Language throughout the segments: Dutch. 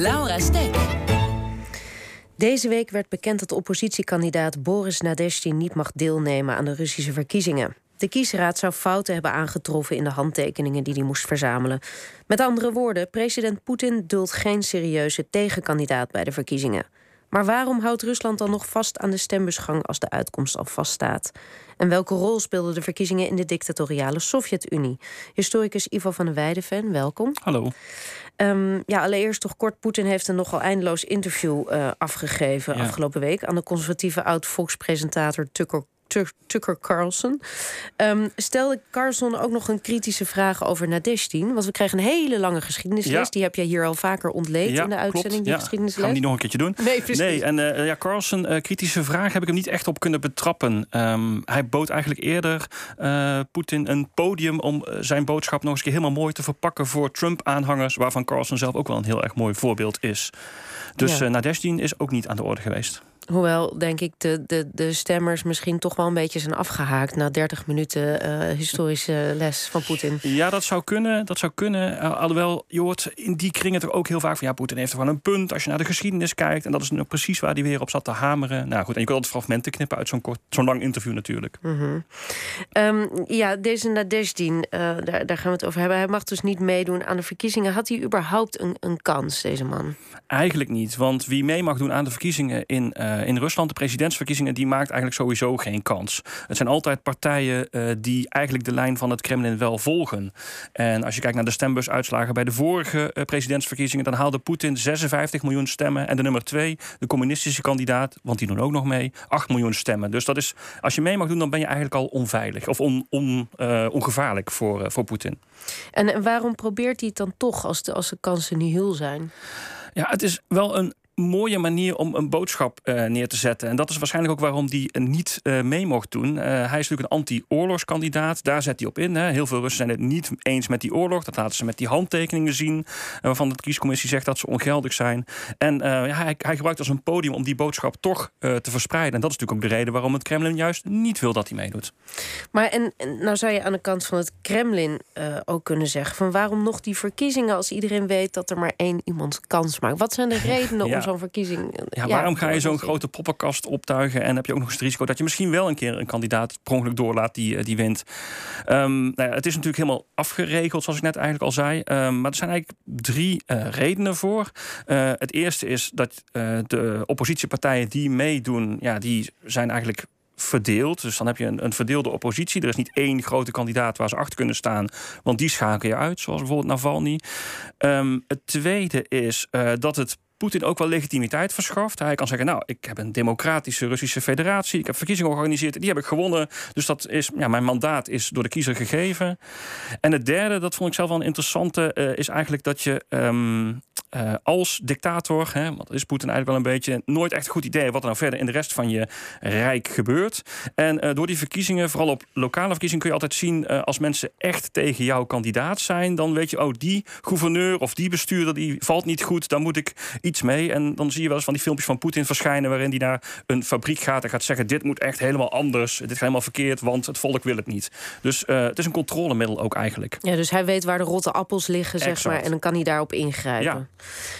Laura Stek. Deze week werd bekend dat oppositiekandidaat Boris Nadezhdin niet mag deelnemen aan de Russische verkiezingen. De kiesraad zou fouten hebben aangetroffen in de handtekeningen die hij moest verzamelen. Met andere woorden, president Poetin duldt geen serieuze tegenkandidaat bij de verkiezingen. Maar waarom houdt Rusland dan nog vast aan de stembusgang als de uitkomst al vaststaat? En welke rol speelden de verkiezingen in de dictatoriale Sovjet-Unie? Historicus Ivo van der Weideven, welkom. Hallo. Um, ja, allereerst toch kort. Poetin heeft een nogal eindeloos interview uh, afgegeven afgelopen week aan de conservatieve oud-volkspresentator Tucker Tucker Carlson. Um, stelde Carlson ook nog een kritische vraag over Nadeshtin? Want we kregen een hele lange geschiedenisles. Die heb jij hier al vaker ontleed in de uitzending, die ja. geschiedenisles. Gaan we die nog een keertje doen? Nee, precies. Nee, en uh, ja, Carlson, uh, kritische vraag heb ik hem niet echt op kunnen betrappen. Um, hij bood eigenlijk eerder uh, Poetin een podium om zijn boodschap nog eens keer helemaal mooi te verpakken voor Trump-aanhangers, waarvan Carlson zelf ook wel een heel erg mooi voorbeeld is. Dus ja. Nadeshtin is ook niet aan de orde geweest. Hoewel, denk ik, de, de, de stemmers misschien toch wel een beetje zijn afgehaakt na 30 minuten uh, historische les van Poetin. Ja, dat zou kunnen. Dat zou kunnen. Uh, alhoewel, je hoort in die kringen toch ook heel vaak van ja, Poetin heeft er wel een punt als je naar de geschiedenis kijkt. En dat is nu precies waar hij weer op zat te hameren. Nou goed, en je kunt altijd fragmenten knippen uit zo'n zo'n lang interview natuurlijk. Mm -hmm. um, ja, deze Nadezhdin, uh, daar, daar gaan we het over hebben. Hij mag dus niet meedoen aan de verkiezingen. Had hij überhaupt een, een kans, deze man? Eigenlijk niet, want wie mee mag doen aan de verkiezingen in uh, in Rusland, de presidentsverkiezingen, die maakt eigenlijk sowieso geen kans. Het zijn altijd partijen uh, die eigenlijk de lijn van het Kremlin wel volgen. En als je kijkt naar de stembusuitslagen bij de vorige uh, presidentsverkiezingen, dan haalde Poetin 56 miljoen stemmen. En de nummer twee, de communistische kandidaat, want die doen ook nog mee, 8 miljoen stemmen. Dus dat is, als je mee mag doen, dan ben je eigenlijk al onveilig of on, on, ongevaarlijk voor, voor Poetin. En waarom probeert hij het dan toch als de, als de kansen niet heel zijn? Ja, het is wel een mooie manier om een boodschap uh, neer te zetten. En dat is waarschijnlijk ook waarom die niet uh, mee mocht doen. Uh, hij is natuurlijk een anti-oorlogskandidaat. Daar zet hij op in. Hè. Heel veel Russen zijn het niet eens met die oorlog. Dat laten ze met die handtekeningen zien. waarvan de kiescommissie zegt dat ze ongeldig zijn. En ja, hij, hij, gebruikt als een podium om die boodschap toch te verspreiden. En dat is natuurlijk ook de reden waarom het Kremlin juist niet wil dat hij meedoet. Maar en, en nou zou je aan de kant van het Kremlin ook kunnen zeggen: van waarom nog die verkiezingen als iedereen weet dat er maar één iemand kans maakt? Wat zijn de redenen ja. om zo'n verkiezing. Ja, waarom ga je zo'n grote poppenkast optuigen en heb je ook nog eens het risico dat je misschien wel een keer een kandidaat per ongeluk doorlaat die, eh, die wint? Um, nou ja, het is natuurlijk helemaal afgeregeld, zoals ik net eigenlijk al zei. Um, maar er zijn eigenlijk drie uh, redenen voor. Uh, het eerste is dat de oppositiepartijen die meedoen, ja, die zijn eigenlijk verdeeld. Dus dan heb je een, een, verdeelde oppositie. Er is niet één grote kandidaat waar ze achter kunnen staan. Want die schakel je uit, zoals bijvoorbeeld Navalny. Um, het tweede is uh, dat het Poetin ook wel legitimiteit verschaft. Hij kan zeggen, nou, ik heb een democratische Russische federatie. Ik heb verkiezingen georganiseerd, die heb ik gewonnen. Dus dat is, ja, mijn mandaat is door de kiezer gegeven. En het derde, dat vond ik zelf wel een interessante, uh, is eigenlijk dat je um, uh, als dictator, hè, want dat is Poetin eigenlijk wel een beetje, nooit echt een goed idee wat er nou verder in de rest van je rijk gebeurt. En uh, door die verkiezingen, vooral op lokale verkiezingen, kun je altijd zien als mensen echt tegen jouw kandidaat zijn, dan weet je, oh, die gouverneur of die bestuurder, die valt niet goed, dan moet ik iets mee. En dan zie je wel eens van die filmpjes van Poetin verschijnen... waarin hij naar een fabriek gaat en gaat zeggen... dit moet echt helemaal anders, dit is helemaal verkeerd... want het volk wil het niet. Dus het is een controlemiddel ook eigenlijk. Ja, dus hij weet waar de rotte appels liggen, zeg maar... en dan kan hij daarop ingrijpen. Ja.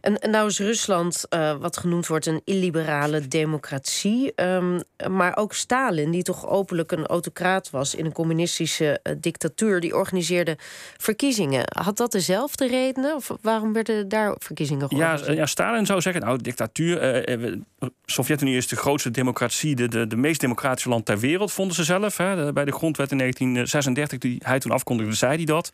En, en nou is Rusland, uh, wat genoemd wordt, een illiberale democratie. Um, maar ook Stalin, die toch openlijk een autocraat was... in een communistische uh, dictatuur, die organiseerde verkiezingen. Had dat dezelfde redenen? Of waarom werden daar verkiezingen georganiseerd? Ja, ja Stalin zou zeggen, nou, dictatuur. Uh, Sovjet-Unie is de grootste democratie, de, de, de meest democratische land ter wereld, vonden ze zelf. Hè. Bij de grondwet in 1936, die hij toen afkondigde, zei hij dat.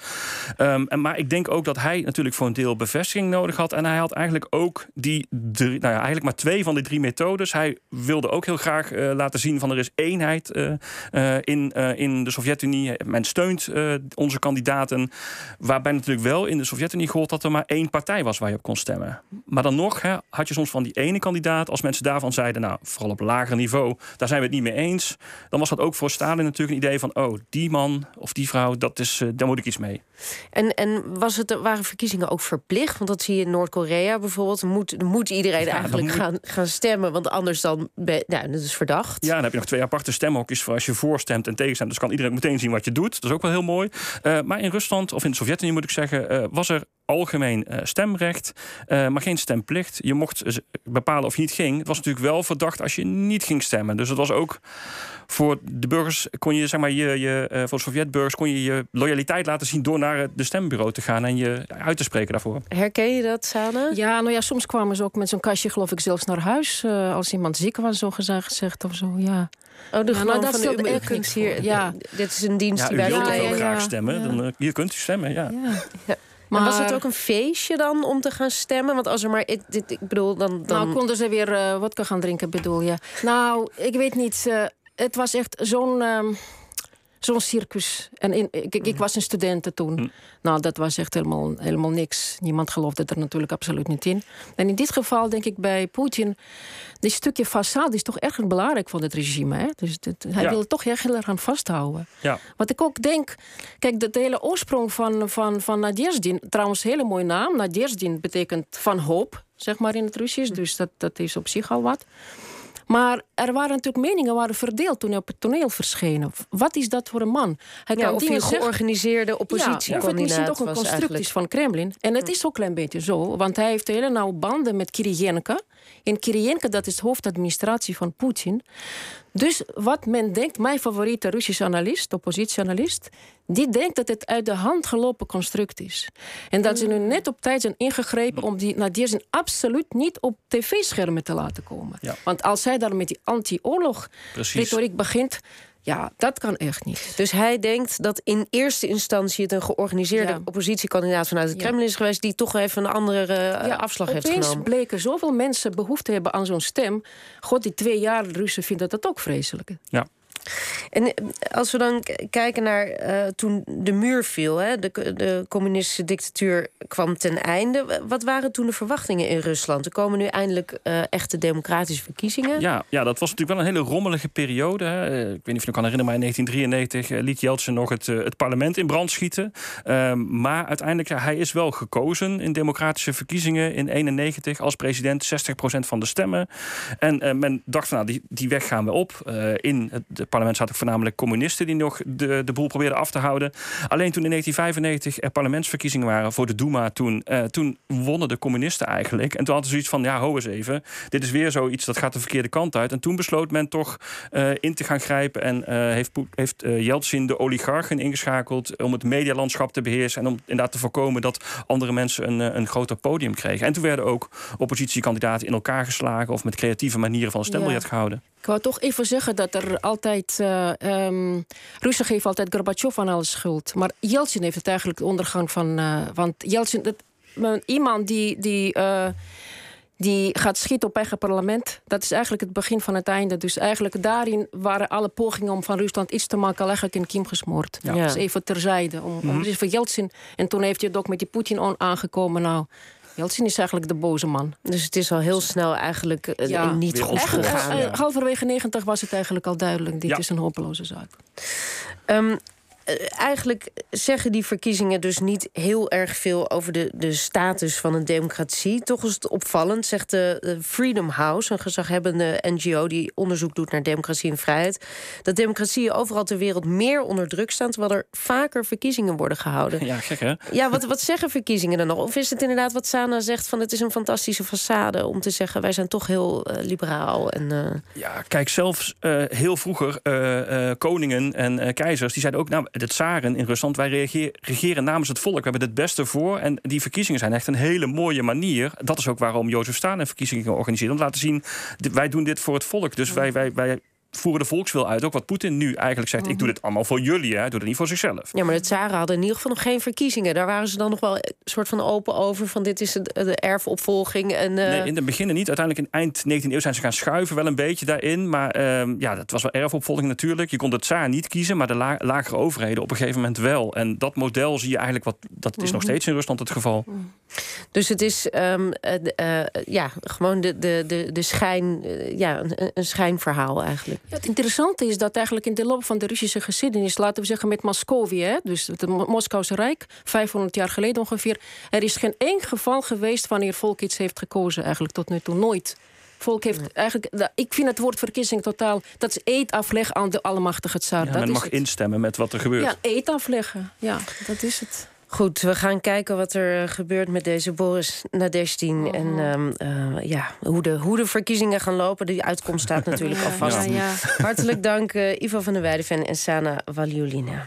Um, en, maar ik denk ook dat hij natuurlijk voor een deel bevestiging nodig had. En hij had eigenlijk ook die drie, nou ja, eigenlijk maar twee van die drie methodes. Hij wilde ook heel graag uh, laten zien van er is eenheid uh, uh, in, in de Sovjet-Unie. Men steunt onze kandidaten. Waarbij natuurlijk wel in de Sovjet-Unie gold dat er maar één partij was waar je op kon stemmen. Maar dan nog hè, had je soms van die ene kandidaat, als mensen daarvan zeiden, nou, vooral op lager niveau, daar zijn we het niet mee eens. Dan was dat ook voor Stalin natuurlijk een idee van, oh, die man of die vrouw, dat is, daar moet ik iets mee. En, en was het, waren verkiezingen ook verplicht? Want dat zie je Noord-Korea bijvoorbeeld. Moet, moet iedereen ja, eigenlijk moet... gaan, gaan stemmen, want anders dan, ben, nou, dat is verdacht. Ja, dan heb je nog twee aparte stemhokjes voor als je voorstemt en tegenstemt. Dus kan iedereen meteen zien wat je doet. Dat is ook wel heel mooi. Uh, maar in Rusland, of in de Sovjet-Unie moet ik zeggen, uh, was er algemeen stemrecht, maar geen stemplicht. Je mocht bepalen of je niet ging. Het was natuurlijk wel verdacht als je niet ging stemmen. Dus het was ook voor de burgers kon je, zeg maar, je, je, uh, voor Sovjetburgers kon je je loyaliteit laten zien door naar de stembureau te gaan en je uit te spreken daarvoor. Herken je dat, Sana? Ja, nou ja, soms kwamen ze ook met zo'n kastje, geloof ik, zelfs naar huis. Uh, als iemand ziek was, zo gezegd of zo, ja. Oh, de ja, nou, dat van de, hier. Ja, dit is een dienst ja, die wij willen. Ja, ja, graag stemmen. Dan, uh, hier kunt u stemmen, ja. Maar was het ook een feestje dan om te gaan stemmen? Want als er maar. Ik, dit, ik bedoel, dan, dan. Nou, konden ze weer uh, vodka gaan drinken, bedoel je? Nou, ik weet niet. Uh, het was echt zo'n. Zo'n circus. En in, ik, ik, mm. was een student toen. Mm. Nou, dat was echt helemaal, helemaal niks. Niemand geloofde er natuurlijk absoluut niet in. En in dit geval denk ik bij Poetin... dit stukje façade is toch erg belangrijk voor het regime. Hè? Dus hij wil toch echt heel erg aan vasthouden. Ja. Wat ik ook denk... Kijk, de, de hele oorsprong van, van, van Nadjezdin... trouwens, een hele mooie naam. Nadjezdin betekent van hoop, zeg maar in het Russisch. Dus dat, dat is op zich al wat. Maar er waren natuurlijk meningen waren verdeeld toen hij op het toneel verscheen. Wat is dat voor een man? Hij kan of hij een georganiseerde oppositie ja, of het misschien toch een construct is van Kremlin. En het is ook een klein beetje zo, want hij heeft hele nauwe banden met Kirienka. En Kirienka, dat is de hoofdadministratie van Poetin. Dus wat men denkt, mijn favoriete Russische analist, oppositieanalist, die denkt dat het uit de hand gelopen construct is. En dat ze nu net op tijd zijn ingegrepen om die Nadierzin absoluut niet op tv-schermen te laten komen. Want als zij daar met die anti-oorlog retoriek begint, ja, dat kan echt niet. Dus hij denkt dat in eerste instantie het een georganiseerde oppositiekandidaat vanuit het Kremlin is geweest, die toch even een andere uh, afslag heeft genomen. Opeens bleken zoveel mensen behoefte hebben aan zo'n stem. God, die twee jaar Russen vinden dat ook vreselijk. Ja. En eh, als we dan kijken naar uh, toen de muur viel, hè, de, de, communistische dictatuur kwam ten einde. Wat waren toen de verwachtingen in Rusland? Er komen nu eindelijk uh, echte democratische verkiezingen. Ja, ja, dat was natuurlijk wel een hele rommelige periode. Hè. Ik weet niet of je nog kan herinneren, maar in 1993 liet Jeltsin nog het, het parlement in brand schieten. Ehm, maar uiteindelijk, ja, hij is wel gekozen in democratische verkiezingen in 91 als president, 60% van de stemmen. En men dacht nou, die, die weg gaan we op. in het, het parlement zaten voornamelijk communisten die nog de, de boel probeerden af te houden. Alleen toen in 1995 er parlementsverkiezingen waren voor de Duma, toen, uh, toen wonnen de communisten eigenlijk. En toen hadden ze zoiets van: ja, ho eens even. Dit is weer zoiets dat gaat de verkeerde kant uit. En toen besloot men toch uh, in te gaan grijpen en uh, heeft, heeft Yeltsin de oligarchen ingeschakeld om het medialandschap te beheersen en om inderdaad te voorkomen dat andere mensen een, een groter podium kregen. En toen werden ook oppositiekandidaten in elkaar geslagen of met creatieve manieren van stembiljet ja. gehouden. Ik wou toch even zeggen dat er altijd. Uh, um, Russen geven altijd Gorbachev aan alle schuld. Maar Yeltsin heeft het eigenlijk de ondergang van. Uh, want Yeltsin, dat, iemand die. die uh, die gaat schieten op eigen parlement. Dat is eigenlijk het begin van het einde. Dus eigenlijk daarin waren alle pogingen om van Rusland iets te maken... eigenlijk in kiem gesmoord. Ja. Dus even terzijde. Om, om, dus voor Yeltsin. En toen heeft hij het ook met die Poetin aangekomen. Nou, Jeltsin is eigenlijk de boze man. Dus het is al heel snel eigenlijk uh, niet goed gegaan. Uh, halverwege 90 was het eigenlijk al duidelijk. Dit is een hopeloze zaak. Um, eh, eigenlijk zeggen die verkiezingen dus niet heel erg veel over de, de status van een democratie. Toch is het opvallend, zegt de Freedom House, een gezaghebbende NGO die onderzoek doet naar democratie en vrijheid, dat democratieën overal ter wereld meer onder druk staan, terwijl er vaker verkiezingen worden gehouden. Ja, gek hè? Ja, wat, wat zeggen verkiezingen dan nog? Of is het inderdaad wat Sana zegt van het is een fantastische façade om te zeggen wij zijn toch heel uh, liberaal? En, uh... Ja, kijk, zelfs uh, heel vroeger koningen en keizers die zeiden ook, nou de tsaren in Rusland, wij regeren namens het volk. We hebben het beste voor. En die verkiezingen zijn echt een hele mooie manier. Dat is ook waarom Jozef Stalin verkiezingen organiseert. Om te laten zien, wij doen dit voor het volk. Dus wij, wij, wij voeren de volkswil uit. Ook wat Poetin nu eigenlijk zegt. Ik doe dit allemaal voor jullie. Hè. doe het niet voor zichzelf. Ja, maar de tsaren hadden in ieder geval nog geen verkiezingen. Daar waren ze dan nog wel een soort van open over. Van dit is de erfopvolging. En, uh... nee, in het begin niet. Uiteindelijk in eind 19e eeuw zijn ze gaan schuiven wel een beetje daarin. Maar uh, ja, dat was wel erfopvolging natuurlijk. Je kon de tsaar niet kiezen, maar de la lagere overheden op een gegeven moment wel. En dat model zie je eigenlijk wat. Dat is nog mhm. steeds in Rusland het geval. Mhm. Dus het is um, uh, ja, gewoon de, de, de, de schijn, ja, een, een schijnverhaal eigenlijk. Ja, het interessante is dat eigenlijk in de loop van de Russische geschiedenis, laten we zeggen met Moscovië, dus het Moskouse Rijk, 500 jaar geleden ongeveer, er is geen één geval geweest wanneer volk iets heeft gekozen, eigenlijk tot nu toe nooit. Volk heeft eigenlijk, ik vind het woord verkiezing totaal. Dat is eet afleggen aan de Allemachtige Tsar. Ja, men mag het. instemmen met wat er gebeurt. Ja, eet afleggen. Ja, dat is het. Goed, we gaan kijken wat er eh, gebeurt met deze Boris Nadestin. Oh. En ehm, uh, ja, hoe, de, hoe de verkiezingen gaan lopen. De uitkomst staat natuurlijk al vast. Ja, ja. Hartelijk dank uh, Ivo van der Weijden en Sana Valiolina.